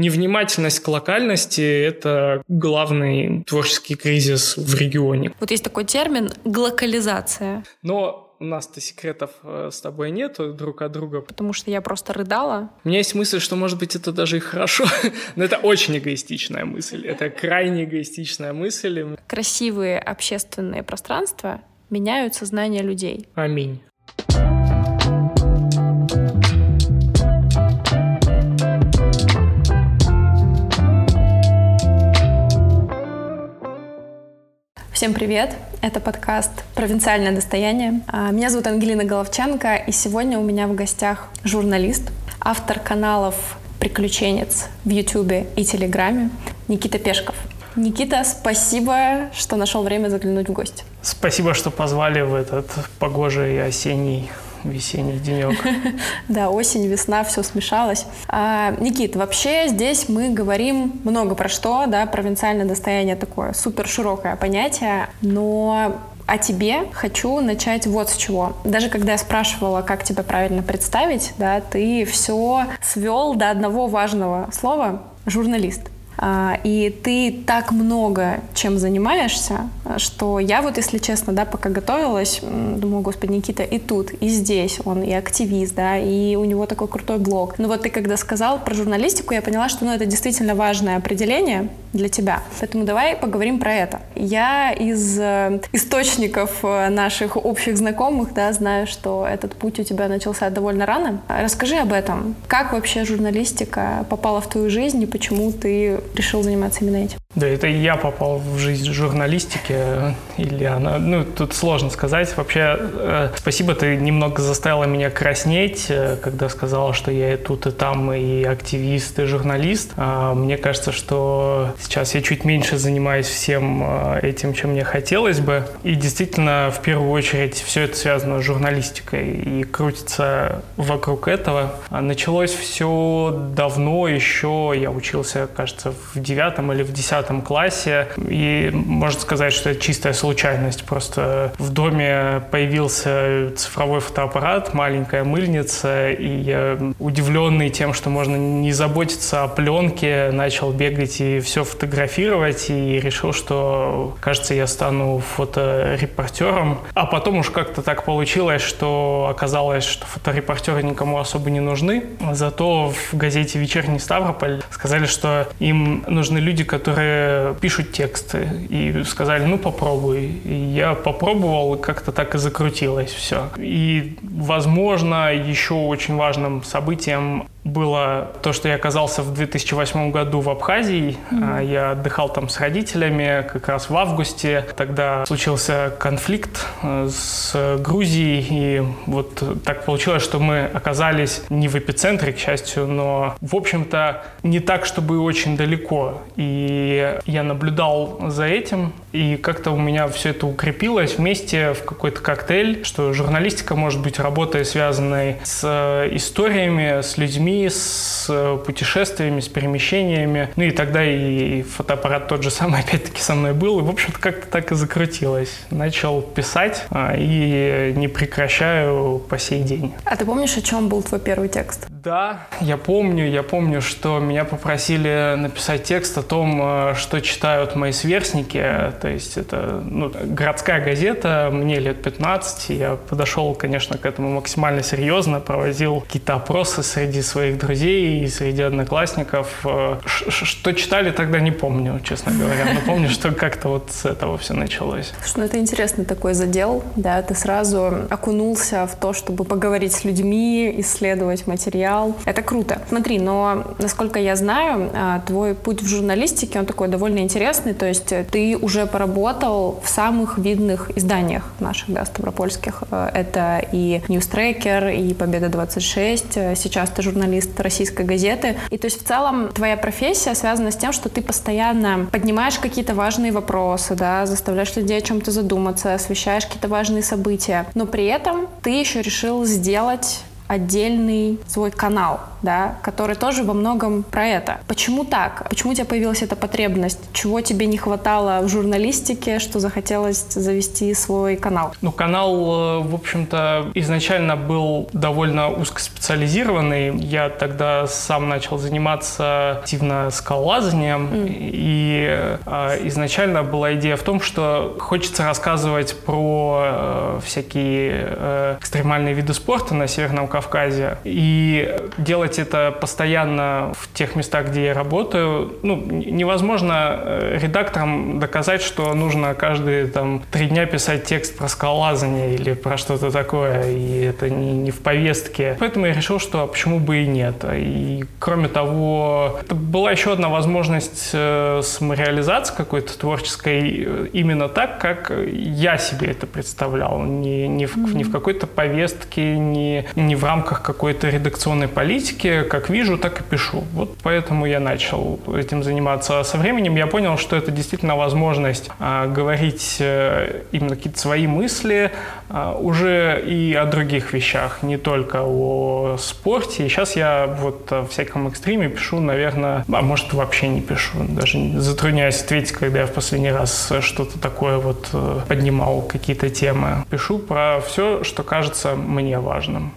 невнимательность к локальности – это главный творческий кризис в регионе. Вот есть такой термин «глокализация». Но у нас-то секретов э, с тобой нет друг от друга. Потому что я просто рыдала. У меня есть мысль, что, может быть, это даже и хорошо. Но это очень эгоистичная мысль. Это крайне эгоистичная мысль. Красивые общественные пространства меняют сознание людей. Аминь. Всем привет! Это подкаст «Провинциальное достояние». А, меня зовут Ангелина Головченко, и сегодня у меня в гостях журналист, автор каналов «Приключенец» в Ютубе и Телеграме Никита Пешков. Никита, спасибо, что нашел время заглянуть в гости. Спасибо, что позвали в этот погожий осенний весенний денек. Да, осень, весна, все смешалось. А, Никит, вообще здесь мы говорим много про что, да, провинциальное достояние такое супер широкое понятие, но о тебе хочу начать вот с чего. Даже когда я спрашивала, как тебя правильно представить, да, ты все свел до одного важного слова — журналист. А, и ты так много чем занимаешься, что я вот, если честно, да, пока готовилась, думаю, господи, Никита и тут, и здесь он, и активист, да, и у него такой крутой блог. Но вот ты когда сказал про журналистику, я поняла, что ну, это действительно важное определение для тебя. Поэтому давай поговорим про это. Я из э, источников э, наших общих знакомых, да, знаю, что этот путь у тебя начался довольно рано. Расскажи об этом. Как вообще журналистика попала в твою жизнь и почему ты решил заниматься именно этим? Да, это я попал в жизнь журналистики, или она, ну, тут сложно сказать. Вообще, э, спасибо, ты немного заставила меня краснеть, э, когда сказала, что я и тут, и там, и активист, и журналист. А, мне кажется, что сейчас я чуть меньше занимаюсь всем э, этим, чем мне хотелось бы. И действительно, в первую очередь, все это связано с журналистикой и крутится вокруг этого. А началось все давно еще, я учился, кажется, в девятом или в десятом девятом классе. И можно сказать, что это чистая случайность. Просто в доме появился цифровой фотоаппарат, маленькая мыльница, и я, удивленный тем, что можно не заботиться о пленке, начал бегать и все фотографировать, и решил, что, кажется, я стану фоторепортером. А потом уж как-то так получилось, что оказалось, что фоторепортеры никому особо не нужны. Зато в газете «Вечерний Ставрополь» сказали, что им нужны люди, которые пишут тексты и сказали, ну попробуй. И я попробовал, и как-то так и закрутилось все. И, возможно, еще очень важным событием было то, что я оказался в 2008 году в Абхазии. Mm-hmm. Я отдыхал там с родителями как раз в августе. Тогда случился конфликт э, с Грузией. И вот так получилось, что мы оказались не в эпицентре, к счастью, но, в общем-то, не так, чтобы очень далеко. И я наблюдал за этим. И как-то у меня все это укрепилось вместе в какой-то коктейль, что журналистика может быть работой, связанной с э, историями, с людьми, людьми, с э, путешествиями, с перемещениями. Ну и тогда и фотоаппарат тот же самый опять-таки со мной был. И, в общем-то, как-то так и закрутилось. Начал писать а, и не прекращаю по сей день. А ты помнишь, о чем был твой первый текст? Да, я помню. Я помню, что меня попросили написать текст о том, э, что читают мои сверстники. То есть это ну, городская газета, мне лет 15. Я подошел, конечно, к этому максимально серьезно, проводил какие-то опросы среди своих друзей и среди одноклассников. Э, что читали тогда, не помню, честно говоря. Но помню, что как-то вот с этого все началось. Слушай, ну это интересный такой задел, да, ты сразу окунулся в то, чтобы поговорить с людьми, исследовать материал. Это круто. Смотри, но насколько я знаю, а, твой путь в журналистике, он такой довольно интересный, то есть ты уже поработал в самых видных изданиях наших, да, ставропольских. Э, это и Ньюстрекер, и Победа-26. Сейчас ты журналист российской газеты. И то есть в целом твоя профессия связана с тем, что ты постоянно поднимаешь какие-то важные вопросы, да, заставляешь людей о чем-то задуматься, освещаешь какие-то важные события. Но при этом ты еще решил сделать отдельный свой канал, да, который тоже во многом про это. Почему так? Почему у тебя появилась эта потребность? Чего тебе не хватало в журналистике, что захотелось завести свой канал? Ну, канал, э, в общем-то, изначально был довольно узкоспециализированный. Я тогда сам начал заниматься активно скалолазанием, mm. и э, изначально была идея в том, что хочется рассказывать про э, всякие э, экстремальные виды спорта на Северном Кавказе, и делать это постоянно в тех местах, где я работаю, ну, невозможно э, редакторам доказать, что нужно каждые там три дня писать текст про скалолазание или про что-то такое, и это не, не в повестке. Поэтому я решил, что почему бы и нет. И кроме того, это была еще одна возможность э, самореализации какой-то творческой э, именно так, как я себе это представлял. Не, не, в, не в какой-то повестке, не, не в рамках какой-то редакционной политики. Как вижу, так и пишу. Вот поэтому я начал этим заниматься. А со временем я понял, что это действительно возможность а, говорить а, именно какие-то свои мысли а, уже и о других вещах, не только о спорте. И сейчас я вот в всяком экстриме пишу, наверное, а может вообще не пишу. Даже затрудняюсь ответить, когда я в последний раз что-то такое вот э, поднимал, какие-то темы. Пишу про все, что кажется мне важным.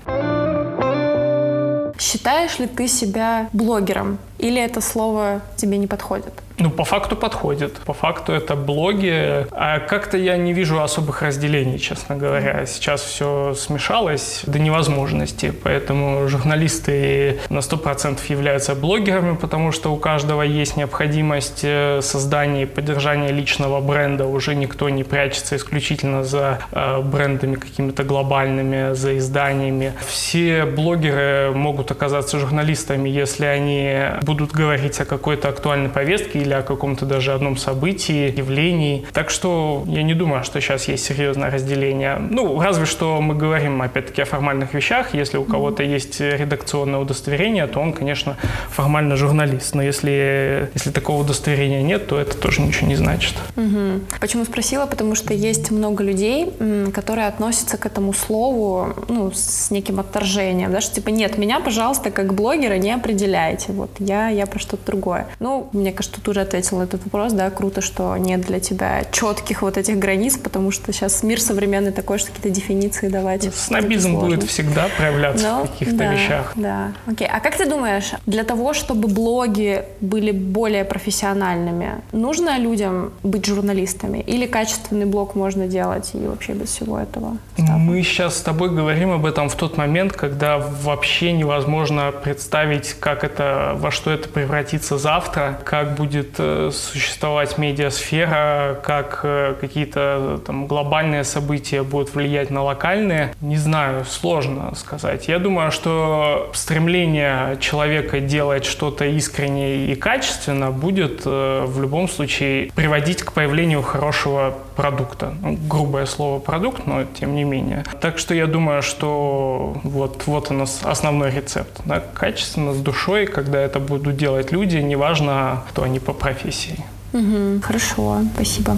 Считаешь ли ты себя блогером? Или это слово тебе не подходит? Ну, по факту подходит. По факту это блоги. А как-то я не вижу особых разделений, честно говоря. Сейчас все смешалось до невозможности. Поэтому журналисты на 100% являются блогерами, потому что у каждого есть необходимость э, создания и поддержания личного бренда. Уже никто не прячется исключительно за э, брендами какими-то глобальными, за изданиями. Все блогеры могут оказаться журналистами, если они будут говорить о какой-то актуальной повестке или о каком-то даже одном событии, явлении. Так что я не думаю, что сейчас есть серьезное разделение. Ну, разве что мы говорим, опять-таки, о формальных вещах. Если у кого-то есть редакционное удостоверение, то он, конечно, формально журналист. Но если, если такого удостоверения нет, то это тоже ничего не значит. Угу. Почему спросила? Потому что есть много людей, которые относятся к этому слову ну, с неким отторжением. Да, что типа, нет, меня, пожалуйста, как блогера не определяйте. Вот я, я про что-то другое. Ну, мне кажется, тут уже ответил на этот вопрос, да, круто, что нет для тебя четких вот этих границ, потому что сейчас мир современный такой, что какие-то дефиниции давать. Снобизм будет всегда проявляться Но, в каких-то да, вещах. Да, окей. А как ты думаешь, для того, чтобы блоги были более профессиональными, нужно людям быть журналистами? Или качественный блог можно делать и вообще без всего этого? Мы сейчас с тобой говорим об этом в тот момент, когда вообще невозможно представить, как это, во что это превратится завтра, как будет Э, существовать медиасфера, как э, какие-то там глобальные события будут влиять на локальные, не знаю, сложно сказать. Я думаю, что стремление человека делать что-то искренне и качественно будет э, в любом случае приводить к появлению хорошего продукта. Ну, грубое слово продукт, но тем не менее. Так что я думаю, что вот, вот у нас основной рецепт. Да? Качественно, с душой, когда это будут делать люди, неважно, кто они по профессии. Угу, хорошо, спасибо.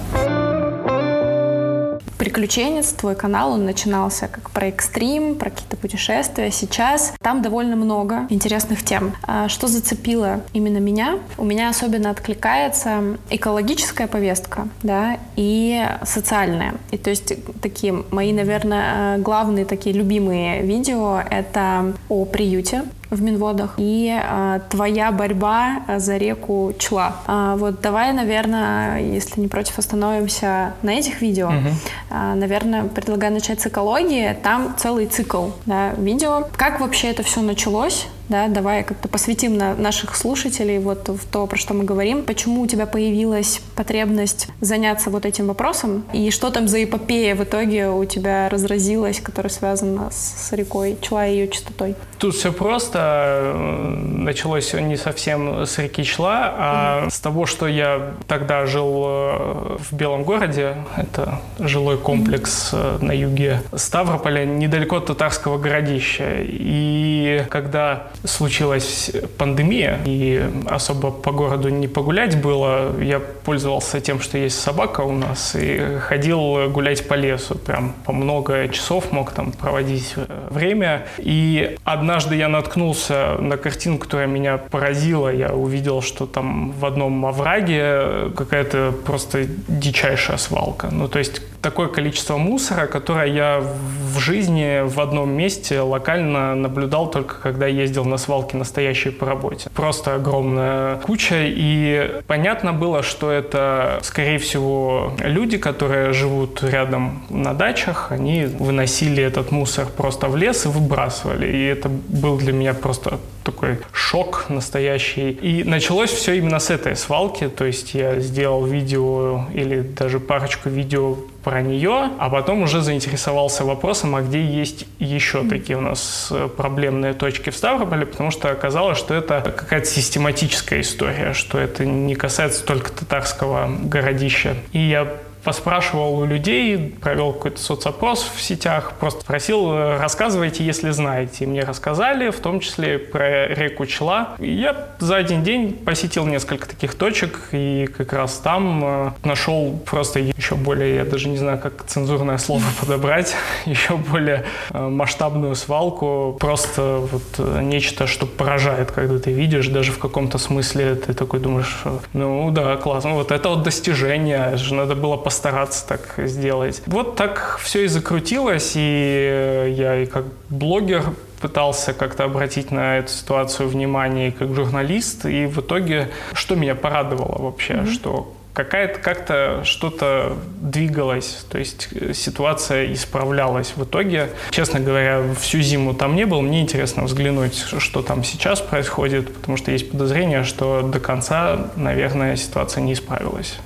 Приключенец, твой канал, он начинался как про экстрим, про какие-то путешествия. Сейчас там довольно много интересных тем. А что зацепило именно меня? У меня особенно откликается экологическая повестка, да, и социальная. И то есть такие мои, наверное, главные такие любимые видео — это о приюте, в Минводах и а, твоя борьба за реку Чла. А, вот давай, наверное, если не против, остановимся на этих видео. Угу. А, наверное, предлагаю начать с экологии. Там целый цикл да, видео. Как вообще это все началось? Да, давай как-то посвятим на наших слушателей вот в то, про что мы говорим. Почему у тебя появилась потребность заняться вот этим вопросом? И что там за эпопея в итоге у тебя разразилась, которая связана с рекой Чла и ее чистотой? Тут все просто. Началось не совсем с реки Чла, а mm-hmm. с того, что я тогда жил э, в Белом городе. Это жилой комплекс mm-hmm. на юге Ставрополя, недалеко от татарского городища. И когда случилась пандемия, и особо по городу не погулять было, я пользовался тем, что есть собака у нас, и ходил гулять по лесу. Прям по много часов мог там проводить э, время. И однажды я наткнулся на картину, которая меня поразила. Я увидел, что там в одном овраге какая-то просто дичайшая свалка. Ну, то есть такое количество мусора, которое я в жизни в одном месте локально наблюдал только когда ездил на свалки настоящие по работе. Просто огромная куча, и понятно было, что это, скорее всего, люди, которые живут рядом на дачах, они выносили этот мусор просто в лес и выбрасывали. И это был для меня просто такой шок настоящий. И началось все именно с этой свалки, то есть я сделал видео или даже парочку видео про нее, а потом уже заинтересовался вопросом, а где есть еще такие у нас э, проблемные точки в Ставрополе, потому что оказалось, что это какая-то систематическая история, что это не касается только татарского городища. И я поспрашивал у людей, провел какой-то соцопрос в сетях, просто спросил, э, рассказывайте, если знаете. И мне рассказали, в том числе про реку Чла. И я за один день посетил несколько таких точек, и как раз там э, нашел просто еще более, я даже не знаю, как цензурное слово подобрать, еще более э, масштабную свалку. Просто вот нечто, что поражает, когда ты видишь, даже в каком-то смысле ты такой думаешь, ну да, классно, вот это вот достижение, же надо было посмотреть постараться так сделать. Вот так все и закрутилось, и я и как блогер пытался как-то обратить на эту ситуацию внимание как журналист, и в итоге, что меня порадовало вообще, mm-hmm. что какая-то как-то что-то двигалось, то есть э, ситуация исправлялась. В итоге, честно говоря, всю зиму там не был. Мне интересно взглянуть, что там сейчас происходит, потому что есть подозрение, что до конца, наверное, ситуация не исправилась.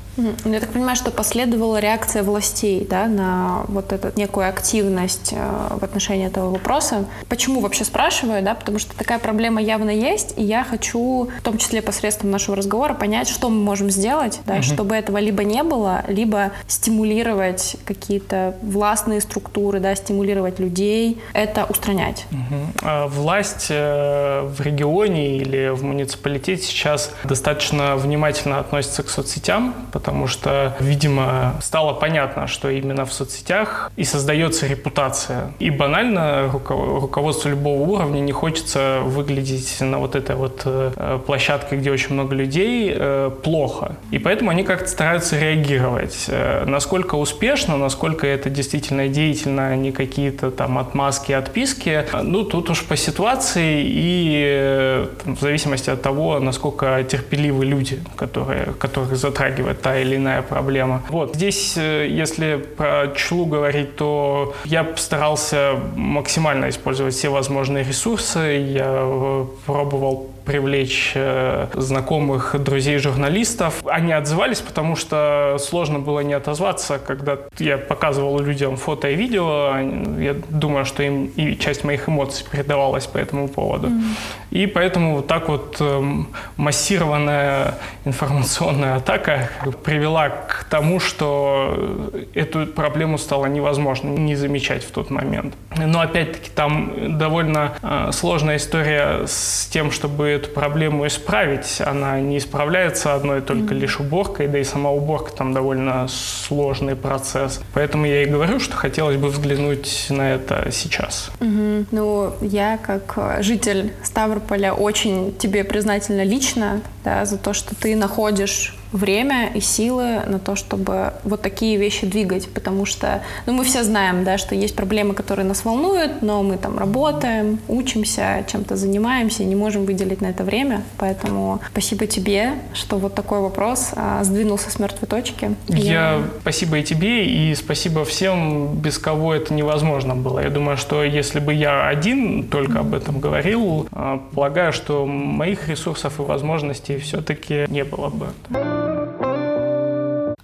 Я так понимаю, что последовала реакция властей да, на вот эту некую активность э, в отношении этого вопроса. Почему вообще спрашиваю? Да? Потому что такая проблема явно есть, и я хочу, в том числе посредством нашего разговора, понять, что мы можем сделать, да, угу. чтобы этого либо не было, либо стимулировать какие-то властные структуры, да, стимулировать людей, это устранять. Угу. власть э, в регионе или в муниципалитете сейчас достаточно внимательно относится к соцсетям, потому потому что, видимо, стало понятно, что именно в соцсетях и создается репутация. И банально руководству любого уровня не хочется выглядеть на вот этой вот э, площадке, где очень много людей, э, плохо. И поэтому они как-то стараются реагировать. Э, насколько успешно, насколько это действительно деятельно, а не какие-то там отмазки, отписки, ну, тут уж по ситуации и в зависимости от того, насколько терпеливы люди, которые, которых затрагивает та или иная проблема. Вот здесь, э, если про члу говорить, то я старался максимально использовать все возможные ресурсы. Я э, пробовал привлечь э, знакомых, друзей, журналистов. Они отзывались, потому что сложно было не отозваться, когда я показывал людям фото и видео. Я думаю, что им и часть моих эмоций передавалась по этому поводу. Mm-hmm. И поэтому вот так вот эм, массированная информационная атака привела к тому, что эту проблему стало невозможно не замечать в тот момент. Но опять-таки там довольно э, сложная история с тем, чтобы эту проблему исправить. Она не исправляется одной только mm-hmm. лишь уборкой, да и сама уборка там довольно сложный процесс. Поэтому я и говорю, что хотелось бы взглянуть на это сейчас. Mm-hmm. Ну, я как житель Ставрополя очень тебе признательна лично да, за то, что ты находишь время и силы на то, чтобы вот такие вещи двигать, потому что, ну, мы все знаем, да, что есть проблемы, которые нас волнуют, но мы там работаем, учимся, чем-то занимаемся, не можем выделить на это время, поэтому спасибо тебе, что вот такой вопрос а, сдвинулся с мертвой точки. Я... Я спасибо и тебе, и спасибо всем, без кого это невозможно было. Я думаю, что если бы я один только об этом говорил, а, полагаю, что моих ресурсов и возможностей все-таки не было бы.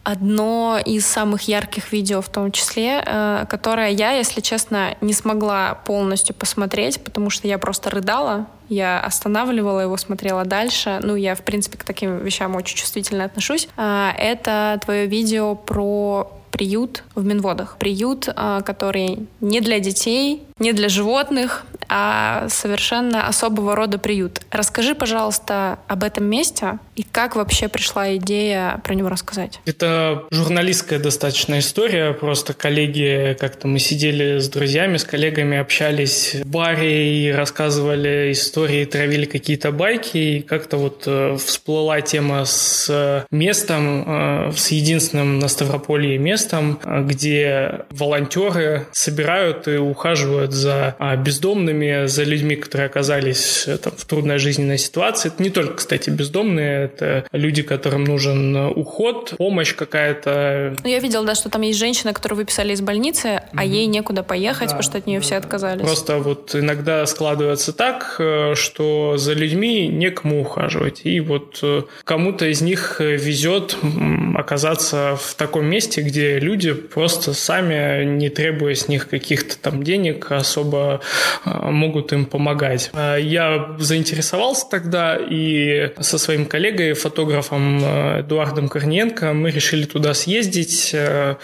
Одно из самых ярких видео в том числе, э, которое я, если честно, не смогла полностью посмотреть, потому что я просто рыдала. Я останавливала его, смотрела дальше. Ну, я, в принципе, к таким вещам очень чувствительно отношусь. Э, это твое видео про приют в Минводах. Приют, э, который не для детей, не для животных, а совершенно особого рода приют. Расскажи, пожалуйста, об этом месте и как вообще пришла идея про него рассказать. Это журналистская достаточно история. Просто коллеги, как-то мы сидели с друзьями, с коллегами общались в баре и рассказывали истории, травили какие-то байки. И как-то вот э, всплыла тема с местом, э, с единственным на Ставрополье местом, где волонтеры собирают и ухаживают за а, бездомными, за людьми, которые оказались э, там, в трудной жизненной ситуации. Это не только, кстати, бездомные, это люди, которым нужен уход, помощь какая-то. Ну, я видела, да, что там есть женщина, которую выписали из больницы, mm-hmm. а ей некуда поехать, да, потому что от нее да, все отказались. Просто вот иногда складывается так, э, что за людьми некому ухаживать. И вот э, кому-то из них везет оказаться в таком месте, где люди просто сами, не требуя с них каких-то там денег, особо могут им помогать. А, я заинтересовался тогда и со своим коллегой, фотографом а, Эдуардом Корниенко, мы решили туда съездить.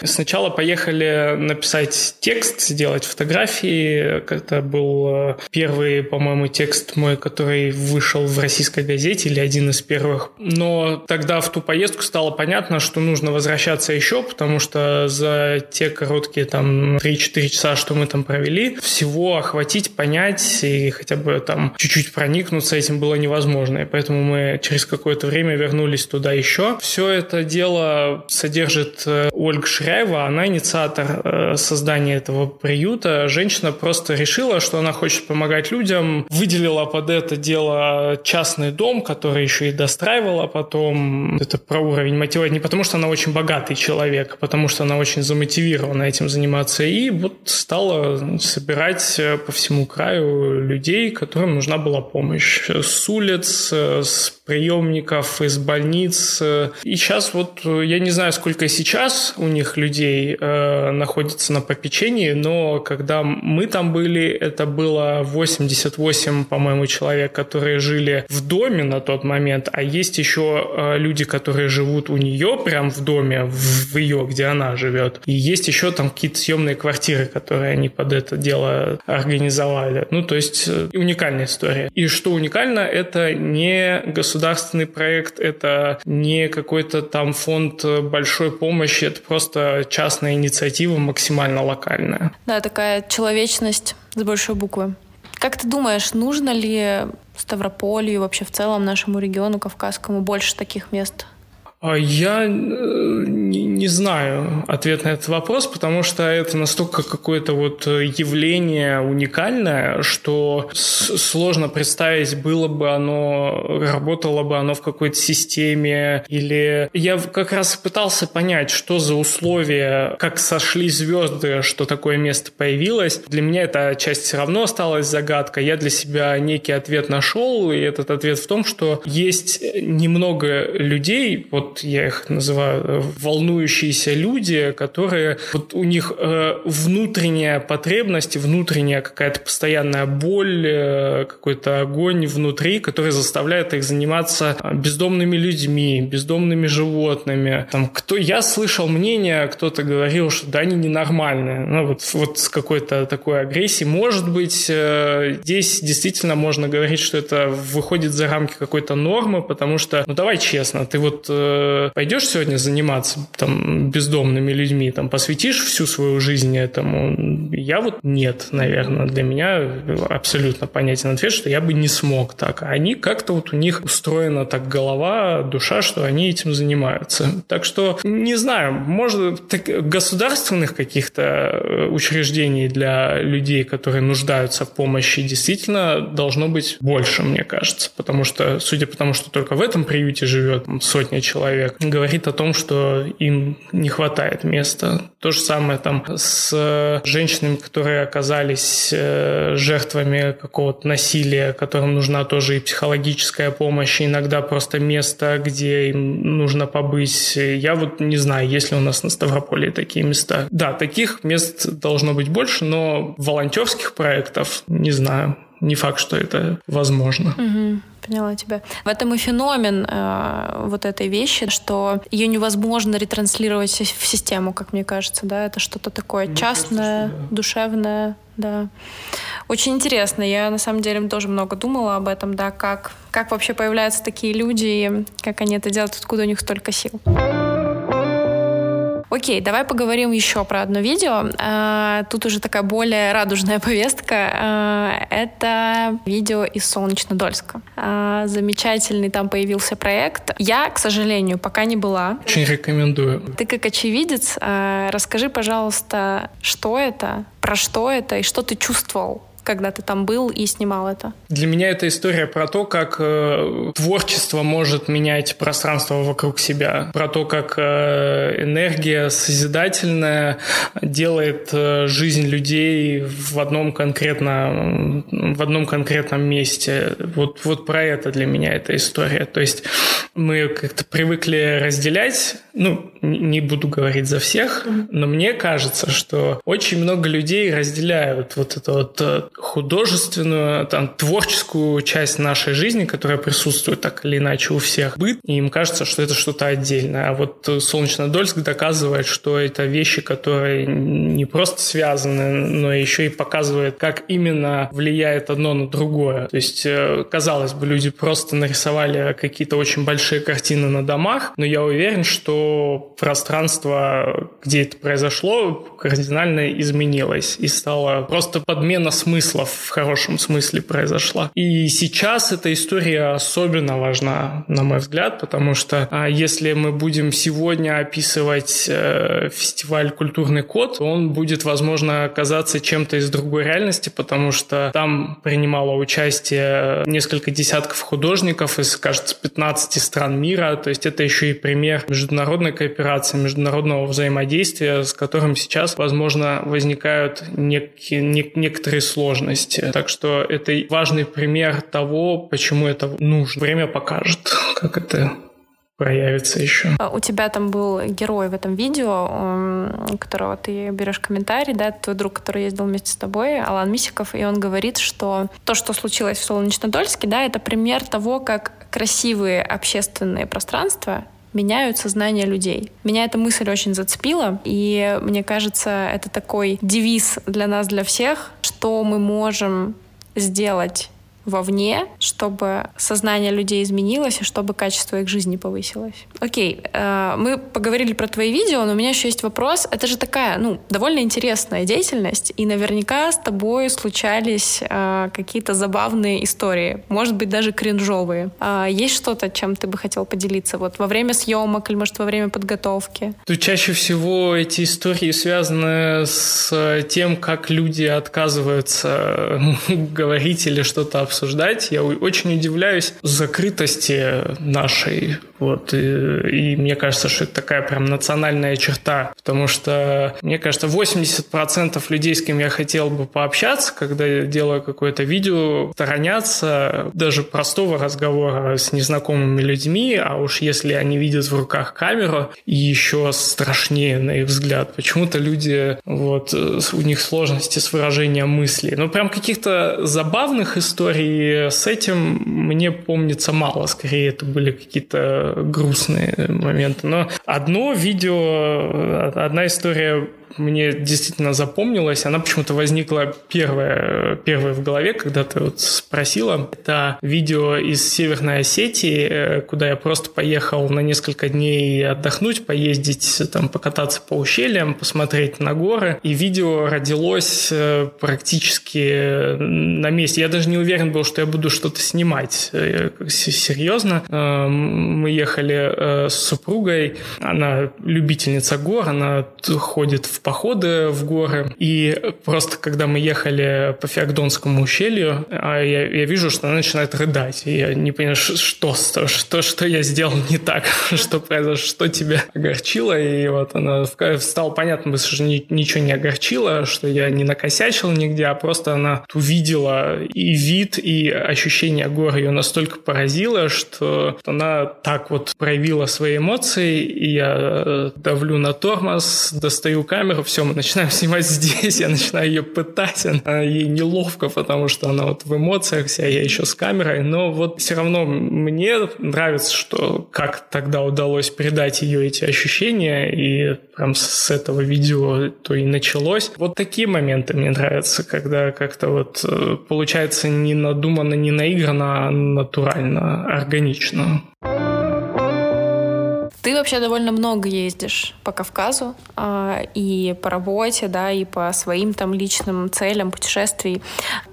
Сначала поехали написать текст, сделать фотографии. Это был первый, по-моему, текст мой, который вышел в российской газете или один из первых. Но тогда в ту поездку стало понятно, что нужно возвращаться еще, потому что за те короткие там 3-4 часа, что мы там провели, всего охватить, понять и хотя бы там чуть-чуть проникнуться этим было невозможно. И поэтому мы через какое-то время вернулись туда еще. Все это дело содержит э, Ольга Шряева, она инициатор э, создания этого приюта. Женщина просто решила, что она хочет помогать людям, выделила под это дело частный дом, который еще и достраивала потом. Это про уровень мотивации. Не потому, что она очень богатый человек, а потому что она очень замотивирована этим заниматься. И вот стала собирать э, по всему краю людей, которым нужна была помощь. С улиц, э, с приемников, из больниц. И сейчас вот, э, я не знаю, сколько сейчас у них людей э, находится на попечении, но когда мы там были, это было 88, по-моему, человек, которые жили в доме на тот момент, а есть еще э, люди, которые живут у нее прям в доме, в, в ее, где она живет. И есть еще там какие-то съемные квартиры, которые они под это дело организовали. Ну, то есть э, уникальная история. И что уникально, это не государственный проект, это не какой-то там фонд большой помощи, это просто частная инициатива максимально локальная. Да, такая человечность с большой буквы. Как ты думаешь, нужно ли Ставрополью, вообще в целом нашему региону Кавказскому больше таких мест? А я э, не, знаю ответ на этот вопрос, потому что это настолько какое-то вот явление уникальное, что сложно представить, было бы оно, работало бы оно в какой-то системе, или я как раз пытался понять, что за условия, как сошли звезды, что такое место появилось. Для меня эта часть все равно осталась загадкой. Я для себя некий ответ нашел, и этот ответ в том, что есть немного людей, вот я их называю волнующиеся люди, которые вот у них э, внутренняя потребность, внутренняя какая-то постоянная боль, э, какой-то огонь внутри, который заставляет их заниматься бездомными людьми, бездомными животными. Там, кто, я слышал мнение, кто-то говорил, что да, они ненормальные. Ну, вот, вот с какой-то такой агрессией. Может быть, э, здесь действительно можно говорить, что это выходит за рамки какой-то нормы, потому что, ну давай честно, ты вот э, пойдешь сегодня заниматься там бездомными людьми, там посвятишь всю свою жизнь этому? Я вот нет, наверное. Для меня абсолютно понятен ответ, что я бы не смог так. Они как-то вот у них устроена так голова, душа, что они этим занимаются. Так что, не знаю, может, так, государственных каких-то э, учреждений для людей, которые нуждаются в помощи, действительно должно быть больше, мне кажется. Потому что, судя по тому, что только в этом приюте живет сотня человек, человек говорит о том, что им не хватает места. То же самое там с женщинами, которые оказались э, жертвами какого-то насилия, которым нужна тоже и психологическая помощь, и иногда просто место, где им нужно побыть. Я вот не знаю, есть ли у нас на Ставрополе такие места. Да, таких мест должно быть больше, но волонтерских проектов не знаю не факт, что это возможно. Угу. Поняла тебя. В этом и феномен э, вот этой вещи, что ее невозможно ретранслировать в систему, как мне кажется, да, это что-то такое мне частное, кажется, да. душевное, да. Очень интересно. Я на самом деле тоже много думала об этом, да, как как вообще появляются такие люди, и как они это делают, откуда у них столько сил. Окей, давай поговорим еще про одно видео. А, тут уже такая более радужная повестка. А, это видео из Солнечнодольска. А, замечательный там появился проект. Я, к сожалению, пока не была. Очень рекомендую. Ты как очевидец, расскажи, пожалуйста, что это, про что это и что ты чувствовал когда ты там был и снимал это? Для меня это история про то, как э, творчество может менять пространство вокруг себя, про то, как э, энергия созидательная делает э, жизнь людей в одном конкретном, в одном конкретном месте. Вот, вот про это для меня эта история. То есть мы как-то привыкли разделять, ну, не буду говорить за всех, но мне кажется, что очень много людей разделяют вот это вот э, художественную, там, творческую часть нашей жизни, которая присутствует так или иначе у всех, быт, и им кажется, что это что-то отдельное. А вот Солнечнодольск доказывает, что это вещи, которые не просто связаны, но еще и показывает, как именно влияет одно на другое. То есть, э, казалось бы, люди просто нарисовали какие-то очень большие картины на домах, но я уверен, что пространство, где это произошло, кардинально изменилось и стало просто подмена смысла смыслов в хорошем смысле произошла. И сейчас эта история особенно важна, на мой взгляд, потому что а, если мы будем сегодня описывать э, фестиваль «Культурный код», он будет, возможно, оказаться чем-то из другой реальности, потому что там принимало участие несколько десятков художников из, кажется, 15 стран мира, то есть это еще и пример международной кооперации, международного взаимодействия, с которым сейчас, возможно, возникают некие, не, некоторые сложности сложности. Так что это важный пример того, почему это нужно. Время покажет, как это проявится еще. А у тебя там был герой в этом видео, которого ты берешь комментарий, да, твой друг, который ездил вместе с тобой, Алан Мисиков, и он говорит, что то, что случилось в Солнечнодольске, да, это пример того, как красивые общественные пространства меняют сознание людей. Меня эта мысль очень зацепила, и мне кажется, это такой девиз для нас, для всех, что мы можем сделать вовне, чтобы сознание людей изменилось и чтобы качество их жизни повысилось. Окей, э, мы поговорили про твои видео, но у меня еще есть вопрос. Это же такая, ну, довольно интересная деятельность, и наверняка с тобой случались э, какие-то забавные истории, может быть, даже кринжовые. Э, есть что-то, чем ты бы хотел поделиться? Вот во время съемок или, может, во время подготовки? Тут чаще всего эти истории связаны с тем, как люди отказываются говорить или что-то обсуждать. Я очень удивляюсь закрытости нашей. Вот, и, и мне кажется, что это такая прям национальная черта, потому что, мне кажется, 80% людей, с кем я хотел бы пообщаться, когда делаю какое-то видео, сторонятся даже простого разговора с незнакомыми людьми, а уж если они видят в руках камеру, и еще страшнее, на их взгляд. Почему-то люди, вот, у них сложности с выражением мыслей. Ну, прям каких-то забавных историй с этим мне помнится мало. Скорее, это были какие-то грустные моменты. Но одно видео, одна история мне действительно запомнилась. Она почему-то возникла первая, первая в голове, когда ты вот спросила. Это видео из Северной Осетии, э, куда я просто поехал на несколько дней отдохнуть, поездить, там, покататься по ущельям, посмотреть на горы. И видео родилось э, практически на месте. Я даже не уверен был, что я буду что-то снимать. Э, серьезно. Мы ехали с супругой. Она любительница гор, она ходит в походы в горы. И просто когда мы ехали по Феогдонскому ущелью, а я, я вижу, что она начинает рыдать. И я не понимаю, что, что, что, что я сделал не так, что произошло, что тебя огорчило. И вот она стало понятно, что ничего не огорчило, что я не накосячил нигде, а просто она увидела и вид, и ощущение гор ее настолько поразило, что она так вот проявила свои эмоции, и я э, давлю на тормоз, достаю камеру, все, мы начинаем снимать здесь, я начинаю ее пытать, она, ей неловко, потому что она вот в эмоциях вся, я еще с камерой, но вот все равно мне нравится, что как тогда удалось передать ее эти ощущения, и прям с этого видео то и началось. Вот такие моменты мне нравятся, когда как-то вот э, получается не надуманно, не наигранно, а натурально, органично. Ты вообще довольно много ездишь по Кавказу э, и по работе, да, и по своим там личным целям путешествий.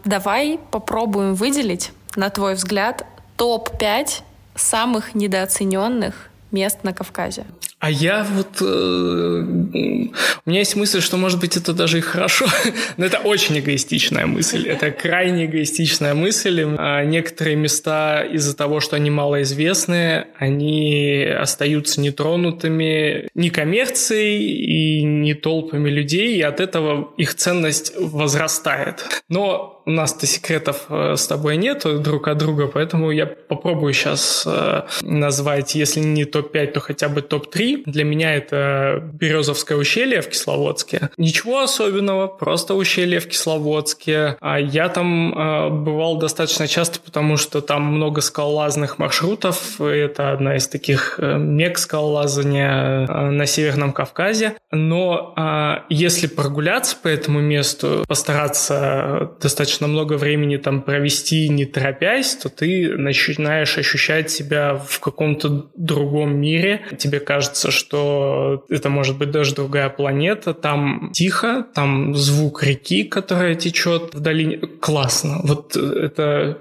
Давай попробуем выделить, на твой взгляд, топ-5 самых недооцененных мест на Кавказе. А я вот... Э, у меня есть мысль, что, может быть, это даже и хорошо. Но это очень эгоистичная мысль. Это крайне эгоистичная мысль. А некоторые места из-за того, что они малоизвестны, они остаются нетронутыми ни коммерцией и ни толпами людей, и от этого их ценность возрастает. Но у нас-то секретов э, с тобой нет друг от друга, поэтому я попробую сейчас э, назвать, если не топ-5, то хотя бы топ-3. Для меня это Березовское ущелье в Кисловодске. Ничего особенного, просто ущелье в Кисловодске. А я там э, бывал достаточно часто, потому что там много скалолазных маршрутов. Это одна из таких мег скалолазания на Северном Кавказе. Но если прогуляться по этому месту, постараться достаточно достаточно много времени там провести не торопясь, то ты начинаешь ощущать себя в каком-то другом мире. Тебе кажется, что это может быть даже другая планета. Там тихо, там звук реки, которая течет в долине. Классно. Вот это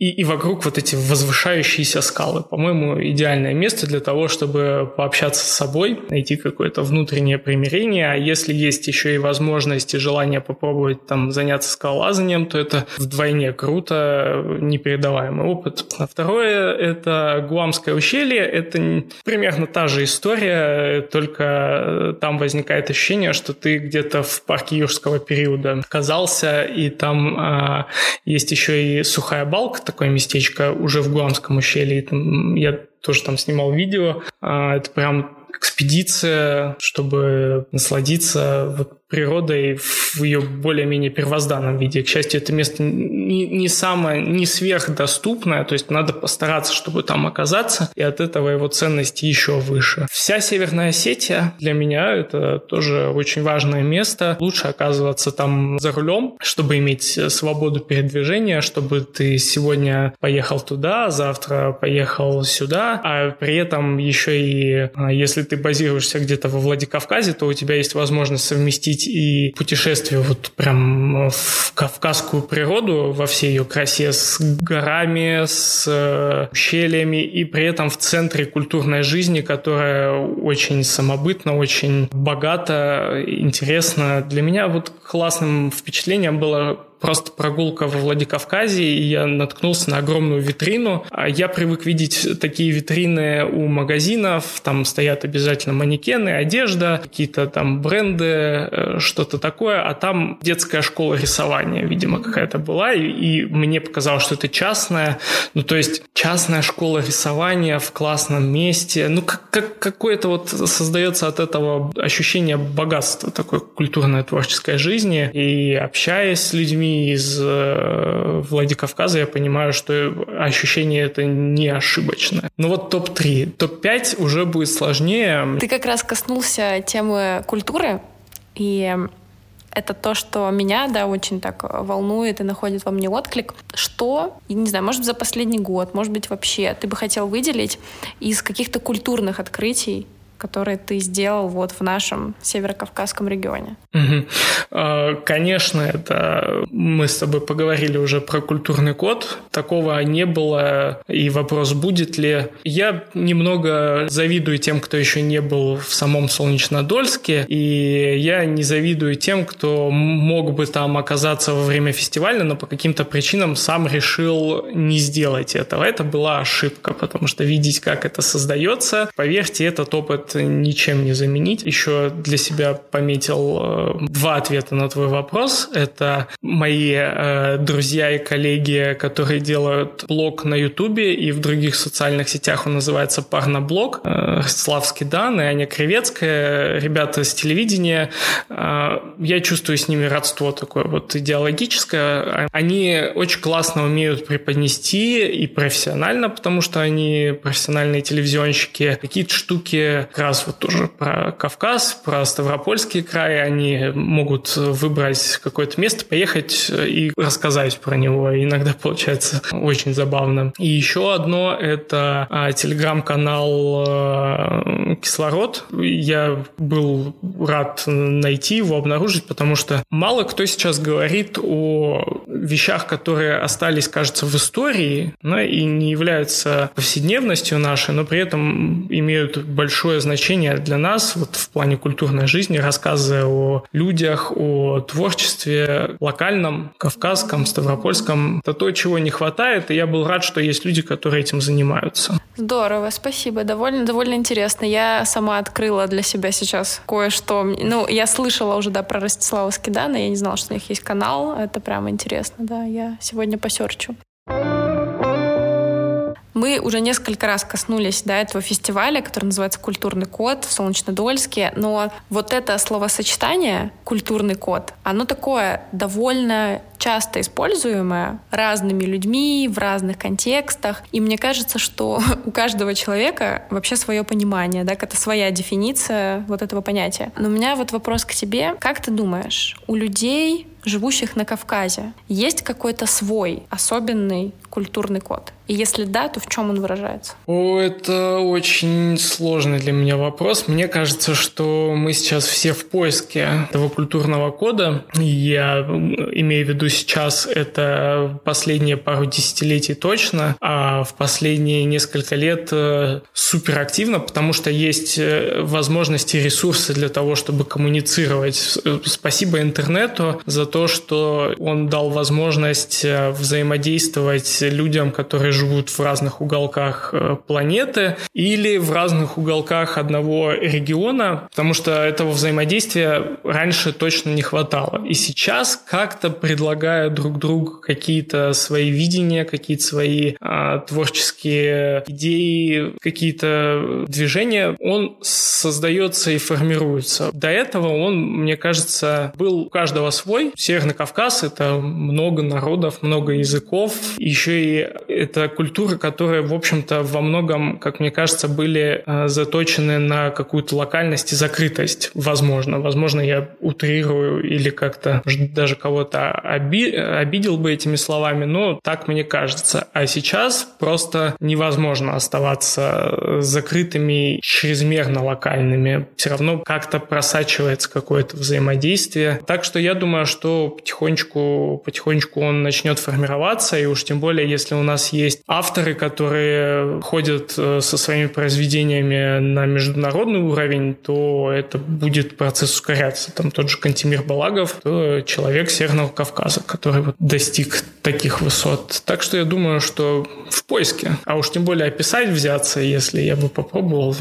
и, и вокруг вот эти возвышающиеся скалы. По-моему, идеальное место для того, чтобы пообщаться с собой, найти какое-то внутреннее примирение. А если есть еще и возможность и желание попробовать там заняться скалолазанием, то это вдвойне круто, непередаваемый опыт. А второе – это Гуамское ущелье. Это примерно та же история, только там возникает ощущение, что ты где-то в парке юрского периода оказался, и там а, есть еще и сухая балка, такое местечко уже в Гуамском ущелье. Там, я тоже там снимал видео. А, это прям экспедиция, чтобы насладиться вот природой в ее более-менее первозданном виде. К счастью, это место не, не самое, не сверхдоступное, то есть надо постараться, чтобы там оказаться, и от этого его ценность еще выше. Вся Северная Осетия для меня это тоже очень важное место. Лучше оказываться там за рулем, чтобы иметь свободу передвижения, чтобы ты сегодня поехал туда, завтра поехал сюда, а при этом еще и а, если ты базируешься где-то во Владикавказе, то у тебя есть возможность совместить увидеть и путешествие вот прям в кавказскую природу во всей ее красе с горами, с э, ущельями и при этом в центре культурной жизни, которая очень самобытна, очень богата, интересна. Для меня вот классным впечатлением было просто прогулка во Владикавказе, и я наткнулся на огромную витрину. А я привык видеть такие витрины у магазинов, там стоят обязательно манекены, одежда, какие-то там бренды, э, что-то такое, а там детская школа рисования, видимо, какая-то была, и, и мне показалось, что это частная, ну, то есть частная школа рисования в классном месте, ну, как, как какое-то вот создается от этого ощущение богатства такой культурной творческой жизни, и общаясь с людьми, из э, Владикавказа я понимаю, что ощущение это не ошибочное. Но вот топ-3. Топ-5 уже будет сложнее. Ты как раз коснулся темы культуры, и это то, что меня, да, очень так волнует и находит во мне отклик. Что, не знаю, может за последний год, может быть, вообще ты бы хотел выделить из каких-то культурных открытий который ты сделал вот в нашем северокавказском регионе? Угу. Конечно, это мы с тобой поговорили уже про культурный код. Такого не было, и вопрос, будет ли. Я немного завидую тем, кто еще не был в самом Солнечнодольске, и я не завидую тем, кто мог бы там оказаться во время фестиваля, но по каким-то причинам сам решил не сделать этого. Это была ошибка, потому что видеть, как это создается, поверьте, этот опыт ничем не заменить. Еще для себя пометил э, два ответа на твой вопрос. Это мои э, друзья и коллеги, которые делают блог на Ютубе и в других социальных сетях он называется Парноблог. Э, Ростислав Скидан и Аня Кривецкая, ребята с телевидения. Э, я чувствую с ними родство такое вот идеологическое. Они очень классно умеют преподнести и профессионально, потому что они профессиональные телевизионщики. Какие-то штуки раз вот тоже про Кавказ, про Ставропольский край. Они могут выбрать какое-то место, поехать и рассказать про него. Иногда получается очень забавно. И еще одно – это а, телеграм-канал а, «Кислород». Я был рад найти его, обнаружить, потому что мало кто сейчас говорит о вещах, которые остались, кажется, в истории, да, и не являются повседневностью нашей, но при этом имеют большое значение для нас вот в плане культурной жизни, рассказы о людях, о творчестве локальном, кавказском, ставропольском. Это то, чего не хватает, и я был рад, что есть люди, которые этим занимаются. Здорово, спасибо. Довольно, довольно интересно. Я сама открыла для себя сейчас кое-что. Ну, я слышала уже, да, про Ростислава Скидана, я не знала, что у них есть канал. Это прямо интересно, да. Я сегодня посерчу. Мы уже несколько раз коснулись да, этого фестиваля, который называется «Культурный код» в Солнечнодольске, но вот это словосочетание «культурный код», оно такое довольно часто используемое разными людьми в разных контекстах. И мне кажется, что у каждого человека вообще свое понимание, да, это своя дефиниция вот этого понятия. Но у меня вот вопрос к тебе. Как ты думаешь, у людей живущих на Кавказе, есть какой-то свой особенный культурный код? И если да, то в чем он выражается? О, это очень сложный для меня вопрос. Мне кажется, что мы сейчас все в поиске этого культурного кода. Я имею в виду сейчас это последние пару десятилетий точно, а в последние несколько лет э, супер активно, потому что есть э, возможности и ресурсы для того, чтобы коммуницировать. Спасибо интернету за то, что он дал возможность э, взаимодействовать людям, которые живут в разных уголках э, планеты или в разных уголках одного региона, потому что этого взаимодействия раньше точно не хватало. И сейчас как-то предлагая друг другу какие-то свои видения, какие-то свои а, творческие идеи, какие-то движения, он создается и формируется. До этого он, мне кажется, был у каждого свой. Северный Кавказ — это много народов, много языков. Еще и это культуры, которые, в общем-то, во многом, как мне кажется, были э, заточены на какую-то локальность и закрытость, возможно. Возможно, я утрирую или как-то даже кого-то оби обидел бы этими словами, но так мне кажется. А сейчас просто невозможно оставаться закрытыми, чрезмерно локальными. Все равно как-то просачивается какое-то взаимодействие. Так что я думаю, что потихонечку, потихонечку он начнет формироваться, и уж тем более, если у нас есть авторы, которые ходят э, со своими произведениями на международный уровень, то это будет процесс ускоряться. Там тот же Кантимир Балагов, человек Северного Кавказа, который вот достиг таких высот. Так что я думаю, что в поиске. А уж тем более описать взяться, если я бы попробовал,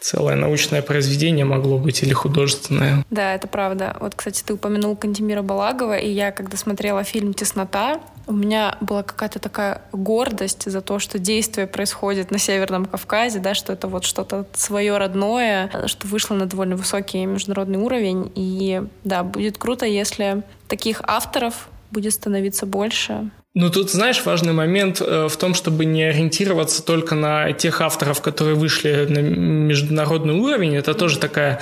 целое научное произведение могло быть или художественное. Да, это правда. Вот, кстати, ты упомянул Кантимира Балагова, и я, когда смотрела фильм «Теснота», у меня была какая-то такая гордость за то, что действие происходит на Северном Кавказе, да, что это вот что-то свое родное, что вышло на довольно высокий международный уровень. И да, будет круто, если таких авторов будет становиться больше. Ну, тут, знаешь, важный момент э, в том, чтобы не ориентироваться только на тех авторов, которые вышли на международный уровень. Это тоже такая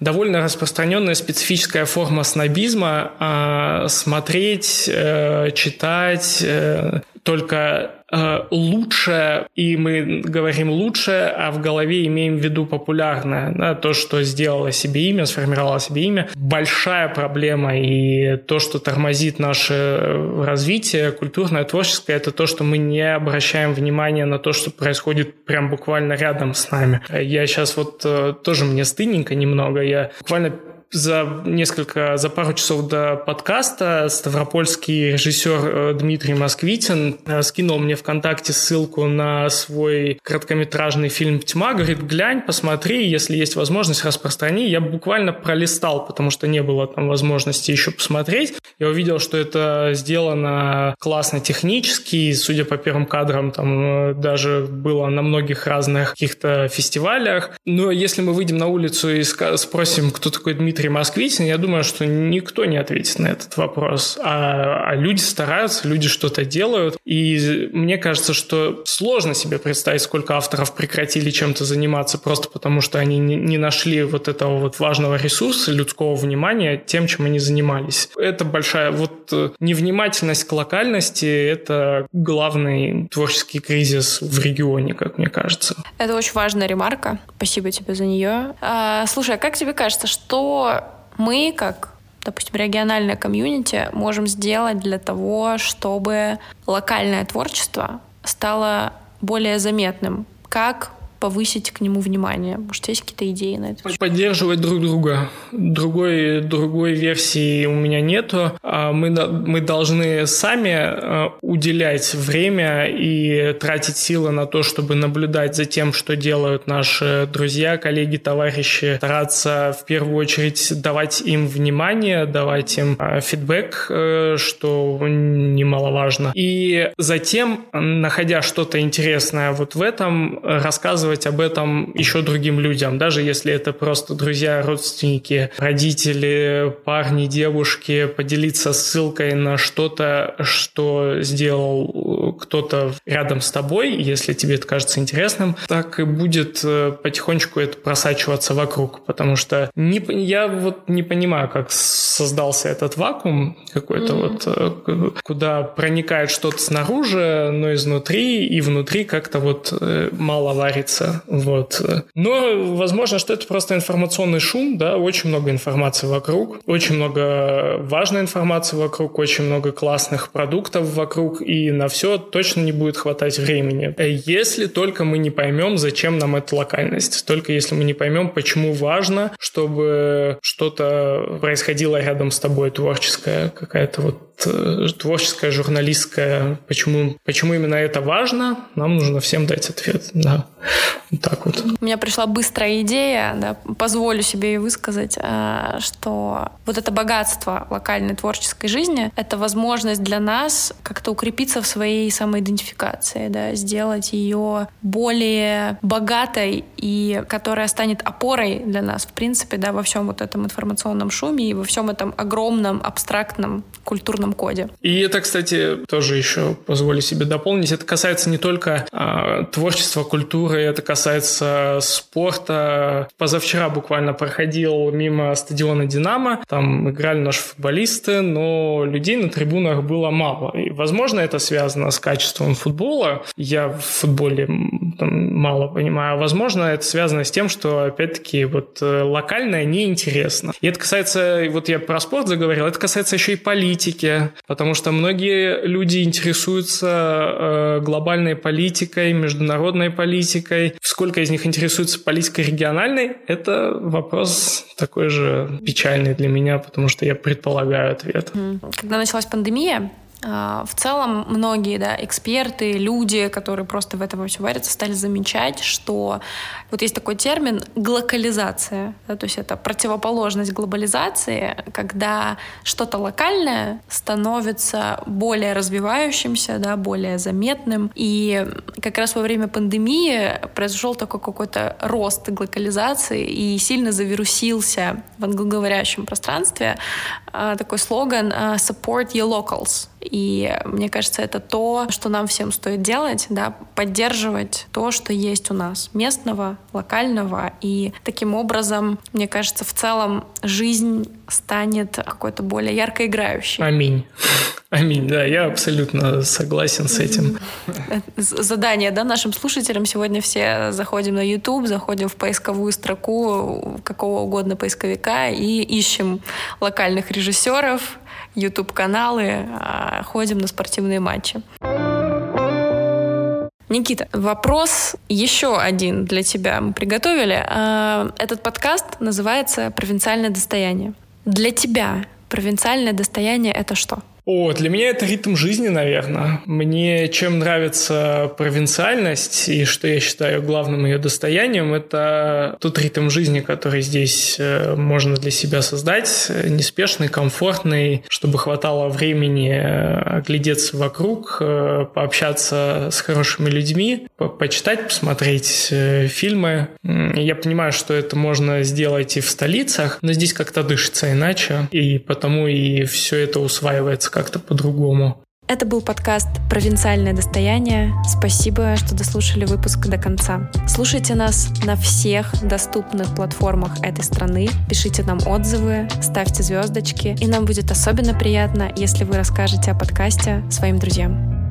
довольно распространенная специфическая форма снобизма. А смотреть, э, читать, э, только э, лучше, и мы говорим лучше, а в голове имеем в виду популярное, да, то, что сделало себе имя, сформировало себе имя. Большая проблема и то, что тормозит наше развитие культурное, творческое, это то, что мы не обращаем внимания на то, что происходит прям буквально рядом с нами. Я сейчас вот э, тоже мне стыдненько немного, я буквально за несколько, за пару часов до подкаста ставропольский режиссер э, Дмитрий Москвитин э, скинул мне ВКонтакте ссылку на свой короткометражный фильм «Тьма». Говорит, глянь, посмотри, если есть возможность, распространи. Я буквально пролистал, потому что не было там возможности еще посмотреть. Я увидел, что это сделано классно технически, судя по первым кадрам, там э, даже было на многих разных каких-то фестивалях. Но если мы выйдем на улицу и спросим, кто такой Дмитрий Дмитрий Москвитин, я думаю, что никто не ответит на этот вопрос. А, а люди стараются, люди что-то делают. И мне кажется, что сложно себе представить, сколько авторов прекратили чем-то заниматься просто потому, что они не нашли вот этого вот важного ресурса людского внимания тем, чем они занимались. Это большая вот э, невнимательность к локальности – это главный творческий кризис в регионе, как мне кажется. Это очень важная ремарка. Спасибо тебе за нее. А, слушай, а как тебе кажется, что мы, как допустим, региональное комьюнити, можем сделать для того, чтобы локальное творчество стало более заметным? Как повысить к нему внимание? Может, есть какие-то идеи на это? Поддерживать друг друга. Другой, другой версии у меня нету. А мы, мы должны сами а, уделять время и тратить силы на то, чтобы наблюдать за тем, что делают наши друзья, коллеги, товарищи, стараться в первую очередь давать им внимание, давать им а, фидбэк, э, что немаловажно. И затем, находя что-то интересное вот в этом, рассказывать рассказывать об этом еще другим людям, даже если это просто друзья, родственники, родители, парни, девушки, поделиться ссылкой на что-то, что сделал кто-то рядом с тобой, если тебе это кажется интересным, так и будет э, потихонечку это просачиваться вокруг, потому что не, я вот не понимаю, как создался этот вакуум какой-то mm-hmm. вот, э, куда проникает что-то снаружи, но изнутри, и внутри как-то вот э, мало варится меняется. Вот. Но возможно, что это просто информационный шум, да, очень много информации вокруг, очень много важной информации вокруг, очень много классных продуктов вокруг, и на все точно не будет хватать времени. Если только мы не поймем, зачем нам эта локальность, только если мы не поймем, почему важно, чтобы что-то происходило рядом с тобой, творческое, какая-то вот творческая, журналистская. Почему, почему именно это важно, нам нужно всем дать ответ. Да. Вот так вот. У меня пришла быстрая идея, да, позволю себе ее высказать, э, что вот это богатство локальной творческой жизни — это возможность для нас как-то укрепиться в своей самоидентификации, да, сделать ее более богатой и которая станет опорой для нас, в принципе, да, во всем вот этом информационном шуме и во всем этом огромном абстрактном культурном квадратном коде. И это, кстати, тоже еще позволю себе дополнить. Это касается не только а, творчества, культуры, это касается спорта. Позавчера буквально проходил мимо стадиона «Динамо». Там играли наши футболисты, но людей на трибунах было мало. И, возможно, это связано с качеством футбола. Я в футболе там, мало понимаю. Возможно, это связано с тем, что, опять-таки, вот э, локальное неинтересно. И это касается, вот я про спорт заговорил, это касается еще и политики, потому что многие люди интересуются э, глобальной политикой, международной политикой. Сколько из них интересуются политикой региональной, это вопрос такой же печальный для меня, потому что я предполагаю ответ. Когда началась пандемия, в целом многие да, эксперты, люди, которые просто в этом все варятся, стали замечать, что вот есть такой термин глокализация, да, то есть это противоположность глобализации, когда что-то локальное становится более развивающимся, да, более заметным. И как раз во время пандемии произошел такой какой-то рост глокализации и сильно завирусился в англоговорящем пространстве а, такой слоган а, «Support your locals». И мне кажется, это то, что нам всем стоит делать, да, поддерживать то, что есть у нас, местного, локального. И таким образом, мне кажется, в целом жизнь станет какой-то более ярко играющей. Аминь. Аминь, да, я абсолютно согласен с этим. Задание, да, нашим слушателям. Сегодня все заходим на YouTube, заходим в поисковую строку какого угодно поисковика и ищем локальных режиссеров, YouTube-каналы, а, ходим на спортивные матчи. Никита, вопрос еще один для тебя мы приготовили. А, этот подкаст называется «Провинциальное достояние». Для тебя провинциальное достояние — это что? О, для меня это ритм жизни, наверное. Мне чем нравится провинциальность и что я считаю главным ее достоянием, это тот ритм жизни, который здесь э, можно для себя создать, неспешный, комфортный, чтобы хватало времени э, оглядеться вокруг, э, пообщаться с хорошими людьми, почитать, посмотреть фильмы. Я понимаю, что это можно сделать и в столицах, но здесь как-то дышится иначе, и потому и все это усваивается как-то по-другому. Это был подкаст «Провинциальное достояние». Спасибо, что дослушали выпуск до конца. Слушайте нас на всех доступных платформах этой страны. Пишите нам отзывы, ставьте звездочки. И нам будет особенно приятно, если вы расскажете о подкасте своим друзьям.